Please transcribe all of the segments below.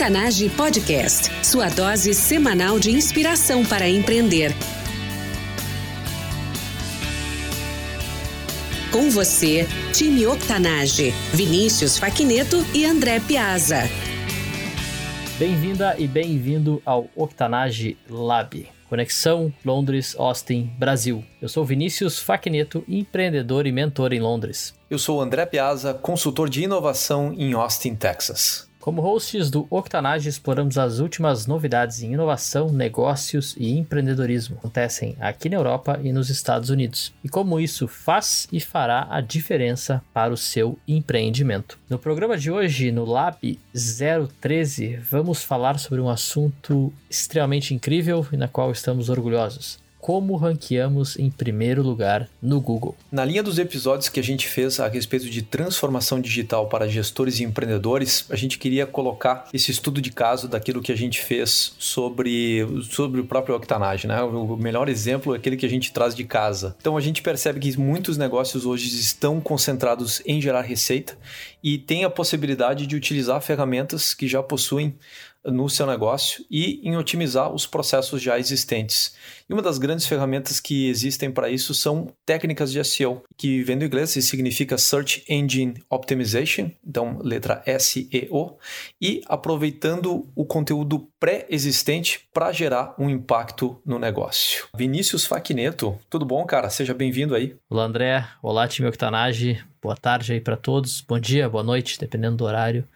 Octanage Podcast, sua dose semanal de inspiração para empreender. Com você, time Octanage, Vinícius Faquineto e André Piazza. Bem-vinda e bem-vindo ao Octanage Lab. Conexão Londres, Austin, Brasil. Eu sou Vinícius Faquineto, empreendedor e mentor em Londres. Eu sou André Piazza, consultor de inovação em Austin, Texas. Como hosts do Octanage, exploramos as últimas novidades em inovação, negócios e empreendedorismo. Que acontecem aqui na Europa e nos Estados Unidos, e como isso faz e fará a diferença para o seu empreendimento. No programa de hoje, no Lab 013, vamos falar sobre um assunto extremamente incrível e na qual estamos orgulhosos como ranqueamos em primeiro lugar no Google. Na linha dos episódios que a gente fez a respeito de transformação digital para gestores e empreendedores, a gente queria colocar esse estudo de caso daquilo que a gente fez sobre, sobre o próprio Octanage, né? O melhor exemplo é aquele que a gente traz de casa. Então a gente percebe que muitos negócios hoje estão concentrados em gerar receita e tem a possibilidade de utilizar ferramentas que já possuem no seu negócio e em otimizar os processos já existentes. E uma das grandes ferramentas que existem para isso são técnicas de SEO, que vem do inglês e significa Search Engine Optimization, então letra SEO, e aproveitando o conteúdo pré-existente para gerar um impacto no negócio. Vinícius Faquineto, tudo bom, cara? Seja bem-vindo aí. Olá, André. Olá, time Octanage. Boa tarde aí para todos. Bom dia, boa noite, dependendo do horário.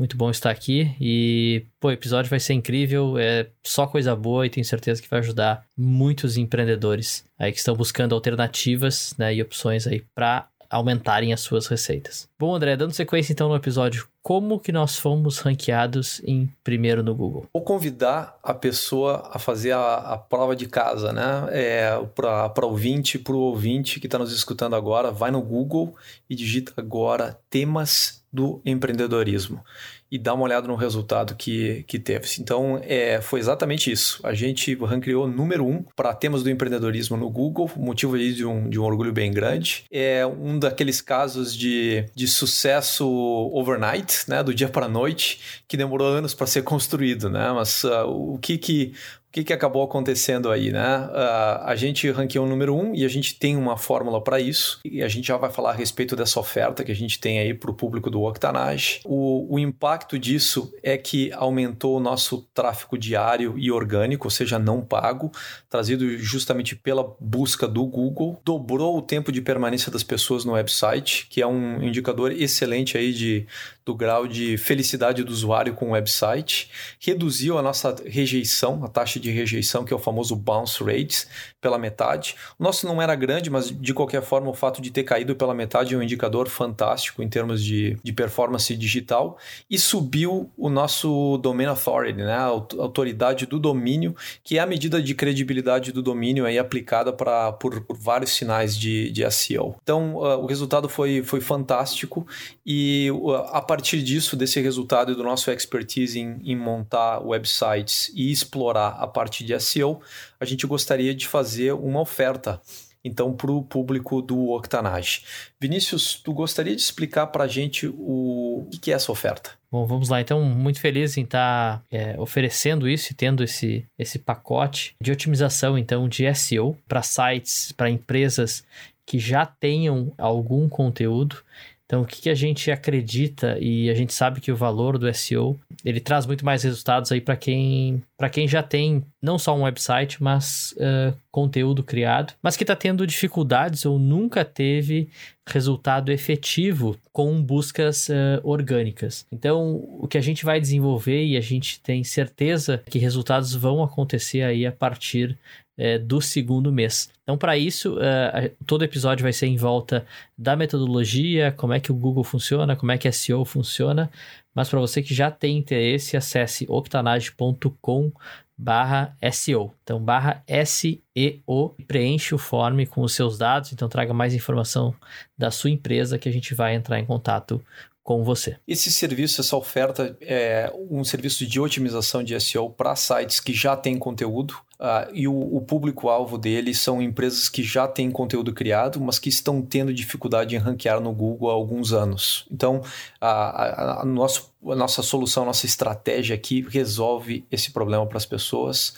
Muito bom estar aqui e, pô, o episódio vai ser incrível, é só coisa boa e tenho certeza que vai ajudar muitos empreendedores aí que estão buscando alternativas, né, e opções aí para aumentarem as suas receitas. Bom, André, dando sequência então no episódio, como que nós fomos ranqueados em primeiro no Google? Vou convidar a pessoa a fazer a, a prova de casa, né? É, para ouvinte, para o ouvinte que está nos escutando agora, vai no Google e digita agora temas do empreendedorismo e dá uma olhada no resultado que, que teve. Então, é, foi exatamente isso. A gente ranqueou número um para temas do empreendedorismo no Google, motivo de um, de um orgulho bem grande. É um daqueles casos de, de sucesso overnight, né, do dia para a noite, que demorou anos para ser construído, né? Mas uh, o que que o que, que acabou acontecendo aí, né? Uh, a gente ranqueou o número um e a gente tem uma fórmula para isso. E a gente já vai falar a respeito dessa oferta que a gente tem aí para o público do Octanage. O, o impacto disso é que aumentou o nosso tráfego diário e orgânico, ou seja, não pago, trazido justamente pela busca do Google. Dobrou o tempo de permanência das pessoas no website, que é um indicador excelente aí de, do grau de felicidade do usuário com o website. Reduziu a nossa rejeição, a taxa de rejeição, que é o famoso bounce rates, pela metade. O nosso não era grande, mas de qualquer forma, o fato de ter caído pela metade é um indicador fantástico em termos de, de performance digital. E subiu o nosso Domain Authority, né? a autoridade do domínio, que é a medida de credibilidade do domínio aí aplicada pra, por, por vários sinais de, de SEO. Então, uh, o resultado foi, foi fantástico e uh, a partir disso, desse resultado e do nosso expertise em, em montar websites e explorar a parte de SEO, a gente gostaria de fazer uma oferta então para o público do Octanage. Vinícius, tu gostaria de explicar para a gente o que é essa oferta? Bom, vamos lá. Então, muito feliz em estar tá, é, oferecendo isso e tendo esse, esse pacote de otimização, então, de SEO para sites, para empresas que já tenham algum conteúdo então, o que, que a gente acredita e a gente sabe que o valor do SEO ele traz muito mais resultados aí para quem para quem já tem não só um website, mas uh, conteúdo criado, mas que está tendo dificuldades ou nunca teve resultado efetivo com buscas uh, orgânicas. Então, o que a gente vai desenvolver e a gente tem certeza que resultados vão acontecer aí a partir é, do segundo mês. Então, para isso, uh, todo episódio vai ser em volta da metodologia, como é que o Google funciona, como é que SEO funciona. Mas para você que já tem interesse, acesse octanage.com barra SEO. Então, barra SEO, preenche o form com os seus dados, então traga mais informação da sua empresa que a gente vai entrar em contato com você. Esse serviço, essa oferta é um serviço de otimização de SEO para sites que já têm conteúdo uh, e o, o público-alvo dele são empresas que já têm conteúdo criado, mas que estão tendo dificuldade em ranquear no Google há alguns anos. Então, a, a, a, nosso, a nossa solução, a nossa estratégia aqui resolve esse problema para as pessoas.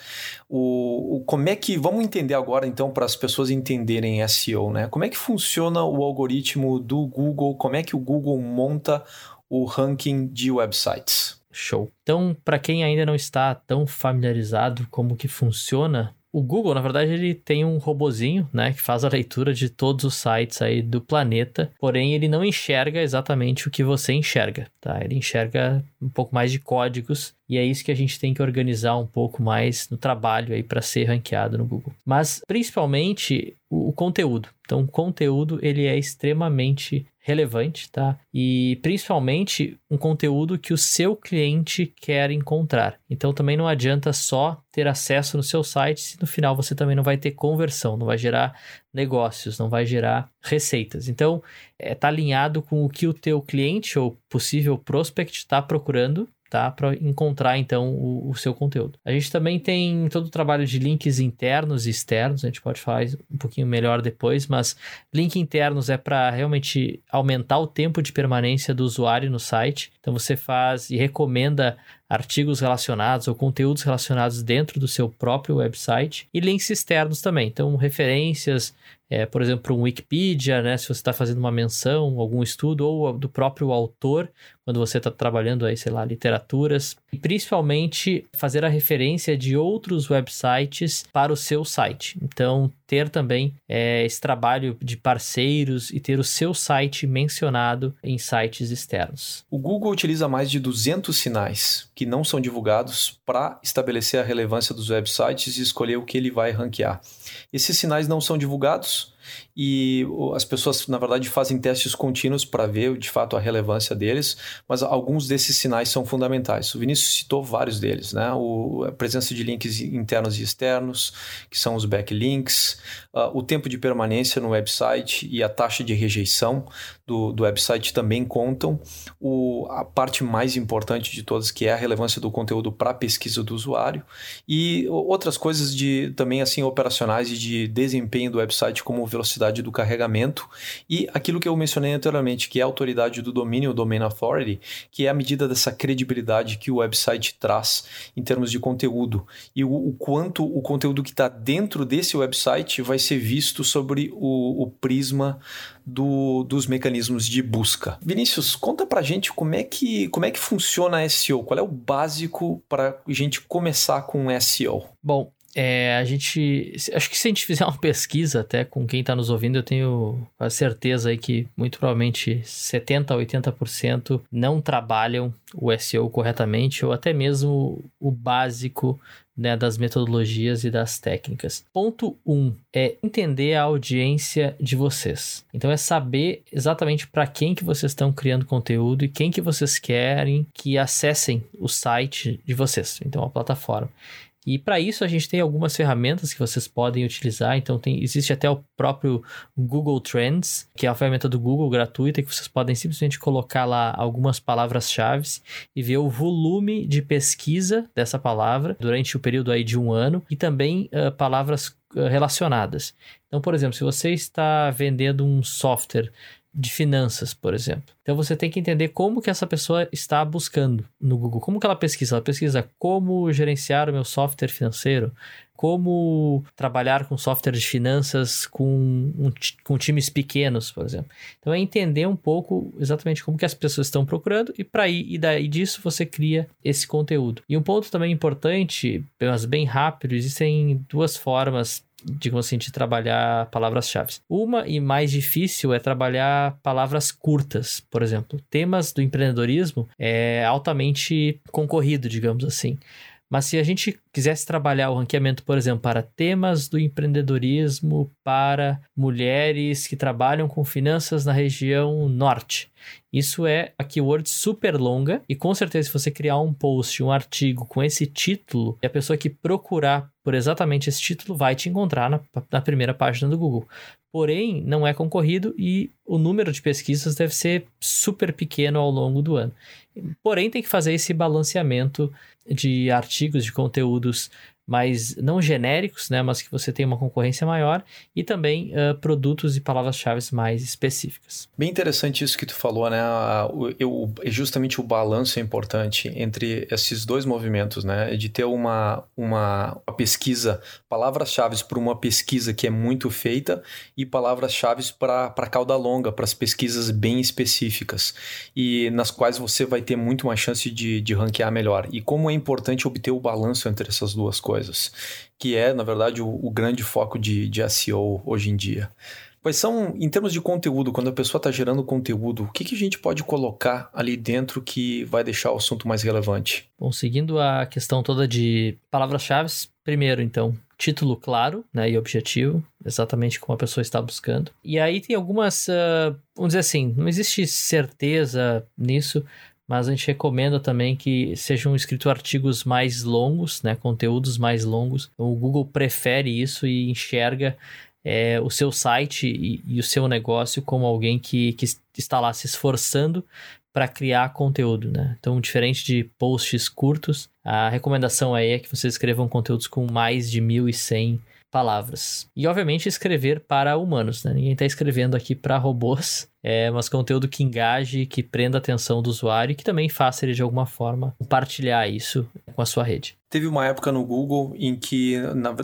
O, o, como é que. Vamos entender agora, então, para as pessoas entenderem SEO, né? Como é que funciona o algoritmo do Google? Como é que o Google monta o ranking de websites? Show. Então, para quem ainda não está tão familiarizado como que funciona o Google, na verdade, ele tem um robozinho, né, que faz a leitura de todos os sites aí do planeta, porém ele não enxerga exatamente o que você enxerga, tá? Ele enxerga um pouco mais de códigos e é isso que a gente tem que organizar um pouco mais no trabalho aí para ser ranqueado no Google. Mas principalmente o, o conteúdo. Então, o conteúdo ele é extremamente relevante, tá? E principalmente um conteúdo que o seu cliente quer encontrar. Então também não adianta só ter acesso no seu site se no final você também não vai ter conversão, não vai gerar negócios, não vai gerar receitas. Então, é, tá alinhado com o que o teu cliente ou possível prospect está procurando tá? Para encontrar então o, o, seu conteúdo. A gente também tem todo o trabalho de links internos e externos, a gente pode falar um pouquinho melhor depois, mas link internos é para realmente aumentar o tempo de permanência do usuário no site. Então você faz e recomenda artigos relacionados ou conteúdos relacionados dentro do seu próprio website e links externos também. Então, referências, é, por exemplo, um Wikipedia, né, se você está fazendo uma menção, algum estudo, ou do próprio autor, quando você está trabalhando aí, sei lá, literaturas. E principalmente fazer a referência de outros websites para o seu site. Então, ter também é, esse trabalho de parceiros e ter o seu site mencionado em sites externos. O Google utiliza mais de 200 sinais que não são divulgados para estabelecer a relevância dos websites e escolher o que ele vai ranquear. Esses sinais não são divulgados e as pessoas, na verdade, fazem testes contínuos para ver de fato a relevância deles, mas alguns desses sinais são fundamentais. O Vinícius citou vários deles, né? O, a presença de links internos e externos, que são os backlinks, uh, o tempo de permanência no website e a taxa de rejeição do, do website também contam. O, a parte mais importante de todas, que é a relevância do conteúdo para a pesquisa do usuário, e outras coisas de também assim operacionais e de desempenho do website, como velocidade do carregamento, e aquilo que eu mencionei anteriormente, que é a autoridade do domínio, o Domain Authority, que é a medida dessa credibilidade que o website traz em termos de conteúdo, e o, o quanto o conteúdo que está dentro desse website vai ser visto sobre o, o prisma do, dos mecanismos de busca. Vinícius, conta pra gente como é que, como é que funciona SEO, qual é o básico para a gente começar com SEO? Bom, é, a gente. Acho que se a gente fizer uma pesquisa até com quem está nos ouvindo, eu tenho a certeza aí que muito provavelmente 70% a 80% não trabalham o SEO corretamente, ou até mesmo o básico né, das metodologias e das técnicas. Ponto 1 um, é entender a audiência de vocês. Então é saber exatamente para quem que vocês estão criando conteúdo e quem que vocês querem que acessem o site de vocês, então a plataforma. E para isso a gente tem algumas ferramentas que vocês podem utilizar. Então tem, existe até o próprio Google Trends, que é a ferramenta do Google gratuita que vocês podem simplesmente colocar lá algumas palavras-chave e ver o volume de pesquisa dessa palavra durante o período aí de um ano e também uh, palavras relacionadas. Então, por exemplo, se você está vendendo um software de finanças, por exemplo. Então você tem que entender como que essa pessoa está buscando no Google. Como que ela pesquisa? Ela pesquisa como gerenciar o meu software financeiro, como trabalhar com software de finanças com, um, com times pequenos, por exemplo. Então é entender um pouco exatamente como que as pessoas estão procurando e para ir e daí disso você cria esse conteúdo. E um ponto também importante, mas bem rápido, existem duas formas digamos assim, de trabalhar palavras-chave. Uma e mais difícil é trabalhar palavras curtas, por exemplo. Temas do empreendedorismo é altamente concorrido, digamos assim. Mas se a gente quisesse trabalhar o ranqueamento, por exemplo, para temas do empreendedorismo para mulheres que trabalham com finanças na região norte, isso é a keyword super longa e com certeza se você criar um post, um artigo com esse título, a pessoa que procurar por exatamente esse título vai te encontrar na, na primeira página do Google. Porém, não é concorrido e o número de pesquisas deve ser super pequeno ao longo do ano. Porém, tem que fazer esse balanceamento de artigos, de conteúdos mais não genéricos, né, mas que você tem uma concorrência maior e também uh, produtos e palavras-chave mais específicas. Bem interessante isso que tu falou, né? Eu, justamente o balanço é importante entre esses dois movimentos, né? De ter uma, uma, uma pesquisa, palavras-chave para uma pesquisa que é muito feita e palavras-chave para cauda longa, para as pesquisas bem específicas e nas quais você vai ter muito mais chance de, de ranquear melhor. E como é importante obter o balanço entre essas duas coisas, que é, na verdade, o, o grande foco de, de SEO hoje em dia. Quais são, em termos de conteúdo, quando a pessoa está gerando conteúdo, o que, que a gente pode colocar ali dentro que vai deixar o assunto mais relevante? Bom, seguindo a questão toda de palavras-chave, primeiro, então, título claro né, e objetivo, exatamente como a pessoa está buscando. E aí tem algumas, uh, vamos dizer assim, não existe certeza nisso, mas a gente recomenda também que sejam escritos artigos mais longos, né, conteúdos mais longos. O Google prefere isso e enxerga é, o seu site e, e, o seu negócio como alguém que, que está lá se esforçando para criar conteúdo, né? Então, diferente de posts curtos, a recomendação aí é que vocês escrevam conteúdos com mais de 1.100 palavras. E, obviamente, escrever para humanos, né? Ninguém está escrevendo aqui para robôs, é, mas conteúdo que engaje, que prenda a atenção do usuário e que também faça ele, de alguma forma, compartilhar isso com a sua rede. Teve uma época no Google em que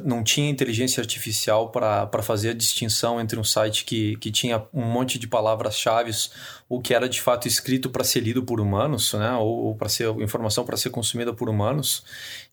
não tinha inteligência artificial para fazer a distinção entre um site que, que tinha um monte de palavras-chave, ou que era de fato escrito para ser lido por humanos, né? ou, ou para ser informação para ser consumida por humanos.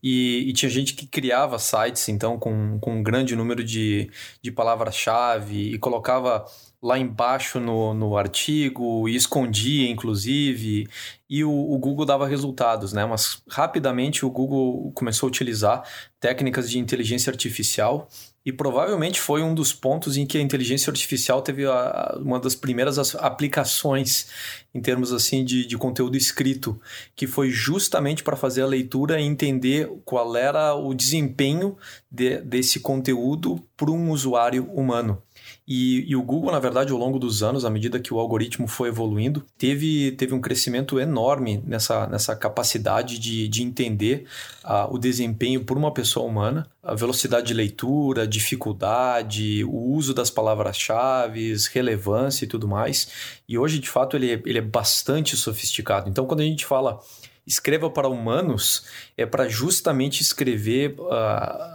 E, e, tinha gente que criava sites, então, com, com um grande número de, de palavras-chave e colocava lá embaixo no, no artigo e escondia, inclusive, e o, o, Google dava resultados, né? Mas rapidamente o Google começou a utilizar técnicas de inteligência artificial e provavelmente foi um dos pontos em que a inteligência artificial teve a, uma das primeiras aplicações em termos assim de, de conteúdo escrito, que foi justamente para fazer a leitura e entender qual era o desempenho de, desse conteúdo para um usuário humano. E, e, o Google, na verdade, ao longo dos anos, à medida que o algoritmo foi evoluindo, teve, teve um crescimento enorme nessa, nessa capacidade de, de entender uh, o desempenho por uma pessoa humana, a velocidade de leitura, dificuldade, o uso das palavras-chave, relevância e tudo mais. E hoje, de fato, ele é, ele é bastante sofisticado. Então, quando a gente fala escreva para humanos é para justamente escrever uh,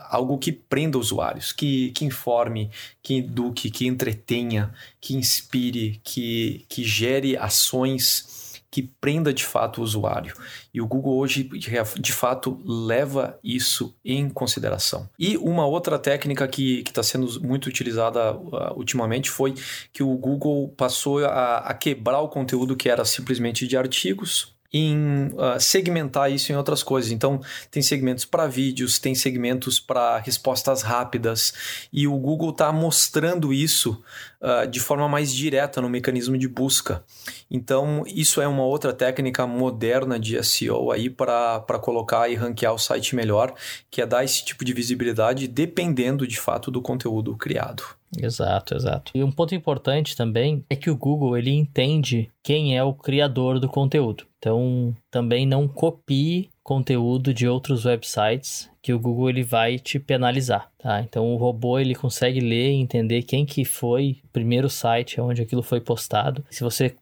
algo que prenda usuários, que, que informe, que eduque, que entretenha, que inspire, que, que gere ações que prenda de fato o usuário. E o Google hoje, de fato, leva isso em consideração. E uma outra técnica que está sendo muito utilizada uh, ultimamente foi que o Google passou a, a quebrar o conteúdo que era simplesmente de artigos em uh, segmentar isso em outras coisas. Então, tem segmentos para vídeos, tem segmentos para respostas rápidas, e o Google está mostrando isso uh, de forma mais direta no mecanismo de busca. Então, isso é uma outra técnica moderna de SEO aí para colocar e ranquear o site melhor, que é dar esse tipo de visibilidade dependendo de fato do conteúdo criado. Exato, exato. E um ponto importante também é que o Google ele entende quem é o criador do conteúdo. Então, também não copie conteúdo de outros websites que o Google ele vai te penalizar, tá? Então o robô ele consegue ler e entender quem que foi o primeiro site onde aquilo foi postado. Se você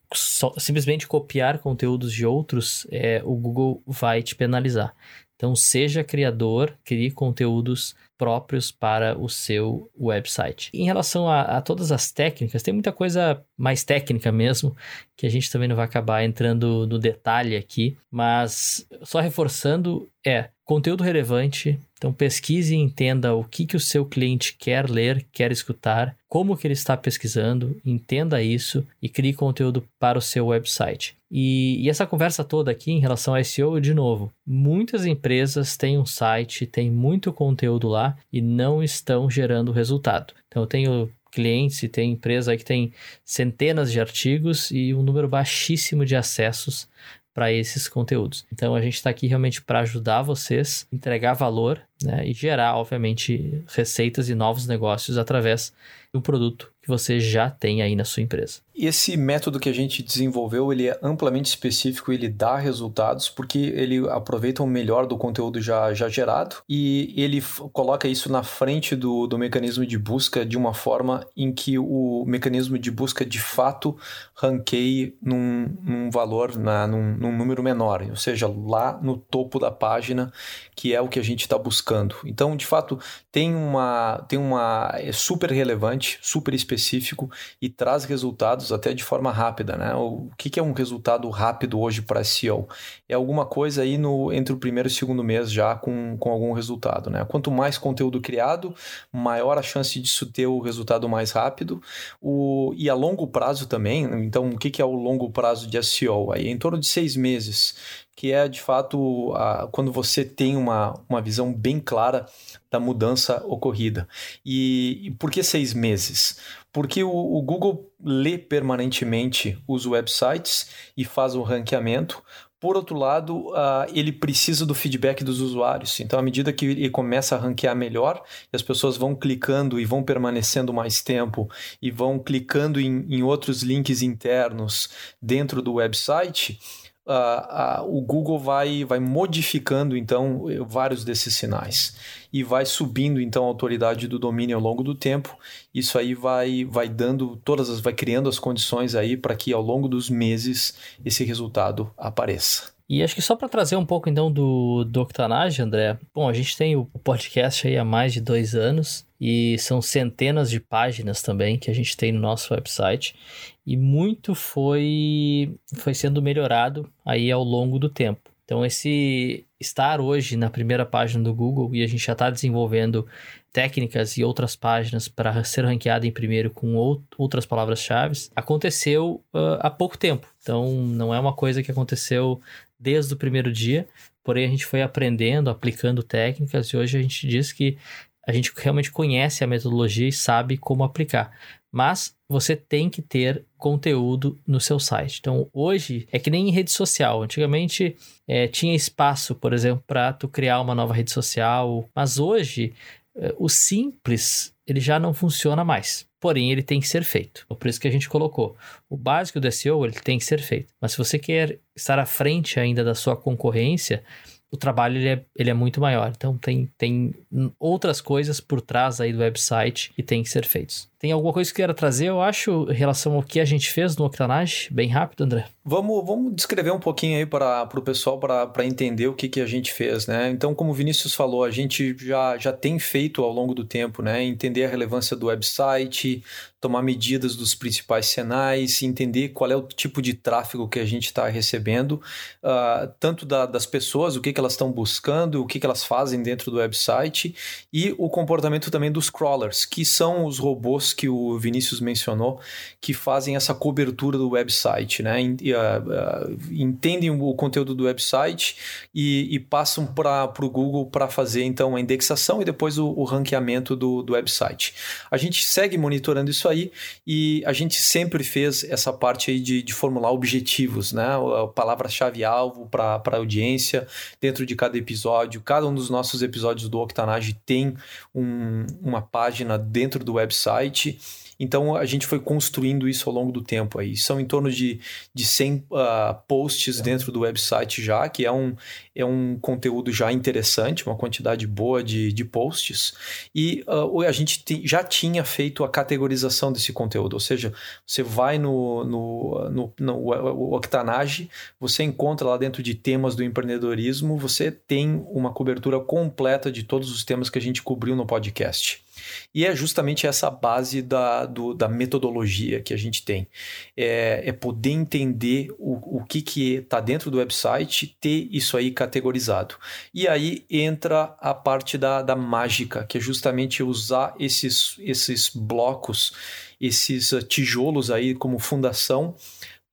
simplesmente copiar conteúdos de outros, é, o Google vai te penalizar. Então seja criador, crie conteúdos próprios para o seu website. Em relação a, a, todas as técnicas, tem muita coisa mais técnica mesmo, que a gente também não vai acabar entrando no detalhe aqui, mas só reforçando, é conteúdo relevante, então pesquise e entenda o que, que o seu cliente quer ler, quer escutar, como que ele está pesquisando, entenda isso e crie conteúdo para o seu website. E, e, essa conversa toda aqui em relação a SEO, de novo, muitas empresas têm um site, tem muito conteúdo lá e não estão gerando resultado. Então eu tenho clientes e tem empresa que tem centenas de artigos e um número baixíssimo de acessos para esses conteúdos. Então a gente está aqui realmente para ajudar vocês, entregar valor né? E gerar, obviamente, receitas e novos negócios através um produto que você já tem aí na sua empresa. Esse método que a gente desenvolveu, ele é amplamente específico, ele dá resultados porque ele aproveita o melhor do conteúdo já, já gerado e ele coloca isso na frente do, do mecanismo de busca de uma forma em que o mecanismo de busca de fato ranqueie num, num valor, na, num, num número menor, ou seja, lá no topo da página, que é o que a gente está buscando. Então, de fato, tem uma, tem uma é super relevante, super específico e traz resultados até de forma rápida, né? O que, que é um resultado rápido hoje para SEO? É alguma coisa aí no, entre o primeiro e o segundo mês já com, com algum resultado, né? Quanto mais conteúdo criado, maior a chance disso ter o resultado mais rápido. O, e a longo prazo também, então o que, que é o longo prazo de SEO? Aí, em torno de seis meses que é de fato a, quando você tem uma, uma visão bem clara da mudança ocorrida. E, e por que seis meses? Porque o, o, Google lê permanentemente os websites e faz o ranqueamento. Por outro lado, ele precisa do feedback dos usuários. Então, à medida que ele começa a ranquear melhor, e as pessoas vão clicando e vão permanecendo mais tempo e vão clicando em outros links internos dentro do website, uh, uh, o Google vai, vai modificando então vários desses sinais e vai subindo então a autoridade do domínio ao longo do tempo. Isso aí vai, vai dando todas as, vai criando as condições aí para que ao longo dos meses esse resultado apareça. E acho que só para trazer um pouco então do, do Octanage, André. Bom, a gente tem o podcast aí há mais de dois anos e são centenas de páginas também que a gente tem no nosso website e muito foi foi sendo melhorado aí ao longo do tempo. Então esse estar hoje na primeira página do Google e a gente já está desenvolvendo técnicas e outras páginas para ser ranqueado em primeiro com outras palavras-chave aconteceu uh, há pouco tempo. Então não é uma coisa que aconteceu desde o primeiro dia, porém a gente foi aprendendo, aplicando técnicas e hoje a gente diz que a gente realmente conhece a metodologia e sabe como aplicar. Mas você tem que ter conteúdo no seu site. Então, hoje é que nem em rede social. Antigamente é, tinha espaço, por exemplo, para tu criar uma nova rede social, mas hoje é, o simples ele já não funciona mais. Porém, ele tem que ser feito. Por isso que a gente colocou. O básico do SEO ele tem que ser feito. Mas se você quer estar à frente ainda da sua concorrência, o trabalho ele é, ele é muito maior. Então tem, tem outras coisas por trás aí do website que tem que ser feitos. Tem alguma coisa que queira trazer, eu acho, em relação ao que a gente fez no Octanage? Bem rápido, André. Vamos, vamos descrever um pouquinho aí para o pessoal para entender o que, que a gente fez, né? Então, como o Vinícius falou, a gente já, já tem feito ao longo do tempo, né? Entender a relevância do website, tomar medidas dos principais sinais, entender qual é o tipo de tráfego que a gente está recebendo, uh, tanto da, das pessoas, o que, que elas estão buscando, o que, que elas fazem dentro do website e o comportamento também dos crawlers, que são os robôs que o Vinícius mencionou que fazem essa cobertura do website, né? Uh, uh, entendem o conteúdo do website e, e passam para o Google para fazer então a indexação e depois o, o ranqueamento do, do website. A gente segue monitorando isso aí e a gente sempre fez essa parte aí de, de formular objetivos, né? Palavra-chave-alvo para a audiência dentro de cada episódio. Cada um dos nossos episódios do Octanage tem um, uma página dentro do website site. Então a gente foi construindo isso ao longo do tempo aí. São em torno de, de 100 uh, ah, posts dentro do website já, que é um, é um conteúdo já interessante, uma quantidade boa de, de posts. E uh, a gente já tinha feito a categorização desse conteúdo, ou seja, você vai no, no, no, no Octanage, você encontra lá dentro de temas do empreendedorismo, você tem uma cobertura completa de todos os temas que a gente cobriu no podcast. E é justamente essa base da, do, da metodologia que a gente tem. É, é poder entender o, o que está dentro do website, ter isso aí categorizado. E aí entra a parte da, da mágica, que é justamente usar esses, esses blocos, esses tijolos aí como fundação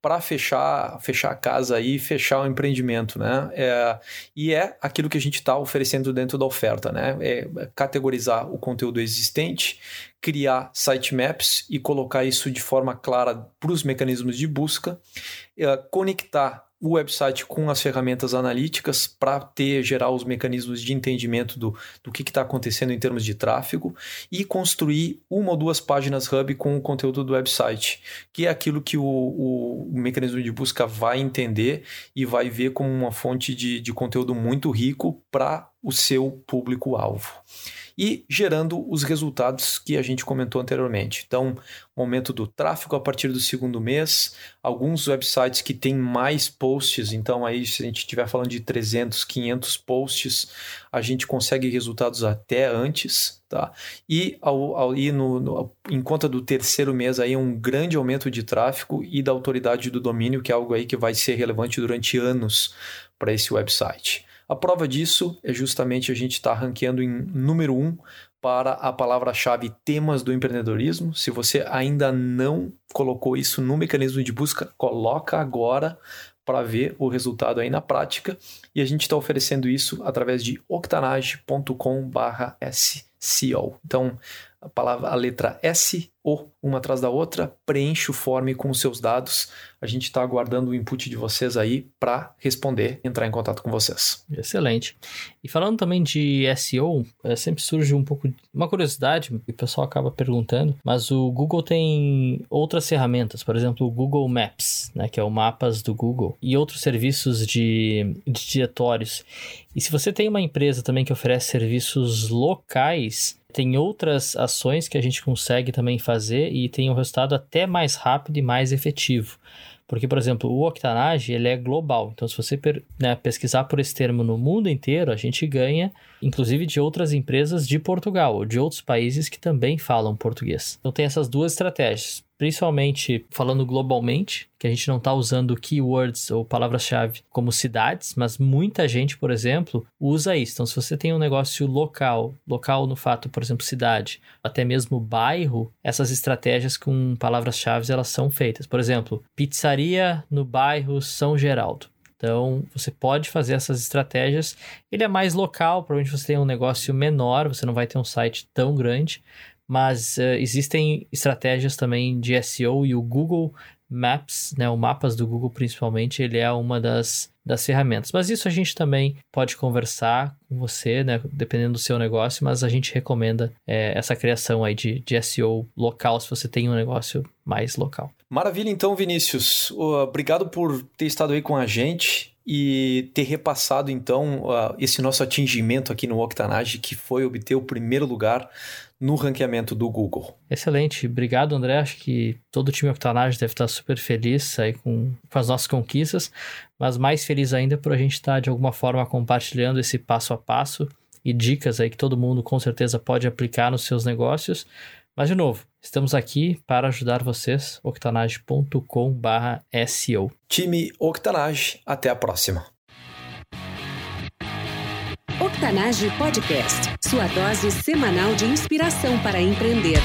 para fechar, fechar a casa aí, fechar o empreendimento, né? É, e é aquilo que a gente está oferecendo dentro da oferta, né? É categorizar o conteúdo existente, criar sitemaps e colocar isso de forma clara para os mecanismos de busca, é, conectar o website com as ferramentas analíticas para ter gerar os mecanismos de entendimento do, do que está acontecendo em termos de tráfego e construir uma ou duas páginas hub com o conteúdo do website, que é aquilo que o, o, o mecanismo de busca vai entender e vai ver como uma fonte de, de conteúdo muito rico para o seu público-alvo e gerando os resultados que a gente comentou anteriormente. Então, aumento do tráfego a partir do segundo mês, alguns websites que têm mais posts, então aí se a gente estiver falando de 300, 500 posts, a gente consegue resultados até antes, tá? E ao, ao ir no, no, em conta do terceiro mês aí um grande aumento de tráfego e da autoridade do domínio, que é algo aí que vai ser relevante durante anos para esse website. A prova disso é justamente a gente estar tá ranqueando em número um para a palavra-chave temas do empreendedorismo. Se você ainda não colocou isso no mecanismo de busca, coloca agora para ver o resultado aí na prática. E a gente está oferecendo isso através de octanage.com/sco. Então, a palavra, a letra S, O, uma atrás da outra, preenche o form com os seus dados. A gente está aguardando o input de vocês aí para responder, entrar em contato com vocês. Excelente. E falando também de SEO, é, sempre surge um pouco uma curiosidade, o pessoal acaba perguntando, mas o Google tem outras ferramentas, por exemplo, o Google Maps, né, que é o mapas do Google, e outros serviços de, de diretórios. E se você tem uma empresa também que oferece serviços locais, tem outras ações que a gente consegue também fazer e tem um resultado até mais rápido e mais efetivo. Porque, por exemplo, o Octanage ele é global. Então, se você né, pesquisar por esse termo no mundo inteiro, a gente ganha, inclusive, de outras empresas de Portugal ou de outros países que também falam português. Então, tem essas duas estratégias principalmente falando globalmente, que a gente não está usando keywords ou palavras-chave como cidades, mas muita gente, por exemplo, usa isso. Então, se você tem um negócio local, local no fato, por exemplo, cidade, até mesmo bairro, essas estratégias com palavras-chave elas são feitas. Por exemplo, pizzaria no bairro São Geraldo. Então, você pode fazer essas estratégias. Ele é mais local, provavelmente você tem um negócio menor, você não vai ter um site tão grande, mas uh, existem estratégias também de SEO e o Google Maps, né, o mapas do Google principalmente, ele é uma das, das ferramentas. Mas isso a gente também pode conversar com você, né, dependendo do seu negócio, mas a gente recomenda é, essa criação aí de, de SEO local se você tem um negócio mais local. Maravilha, então, Vinícius. Obrigado por ter estado aí com a gente e ter repassado então esse nosso atingimento aqui no Octanage, que foi obter o primeiro lugar no ranqueamento do Google. Excelente, obrigado André, acho que todo o time Octanage deve estar super feliz aí com, com as nossas conquistas, mas mais feliz ainda por a gente estar de alguma forma compartilhando esse passo a passo e dicas aí que todo mundo com certeza pode aplicar nos seus negócios. Mas de novo, estamos aqui para ajudar vocês, octanage.com/seo. Time Octanage, até a próxima. Octanage Podcast, sua dose semanal de inspiração para empreender.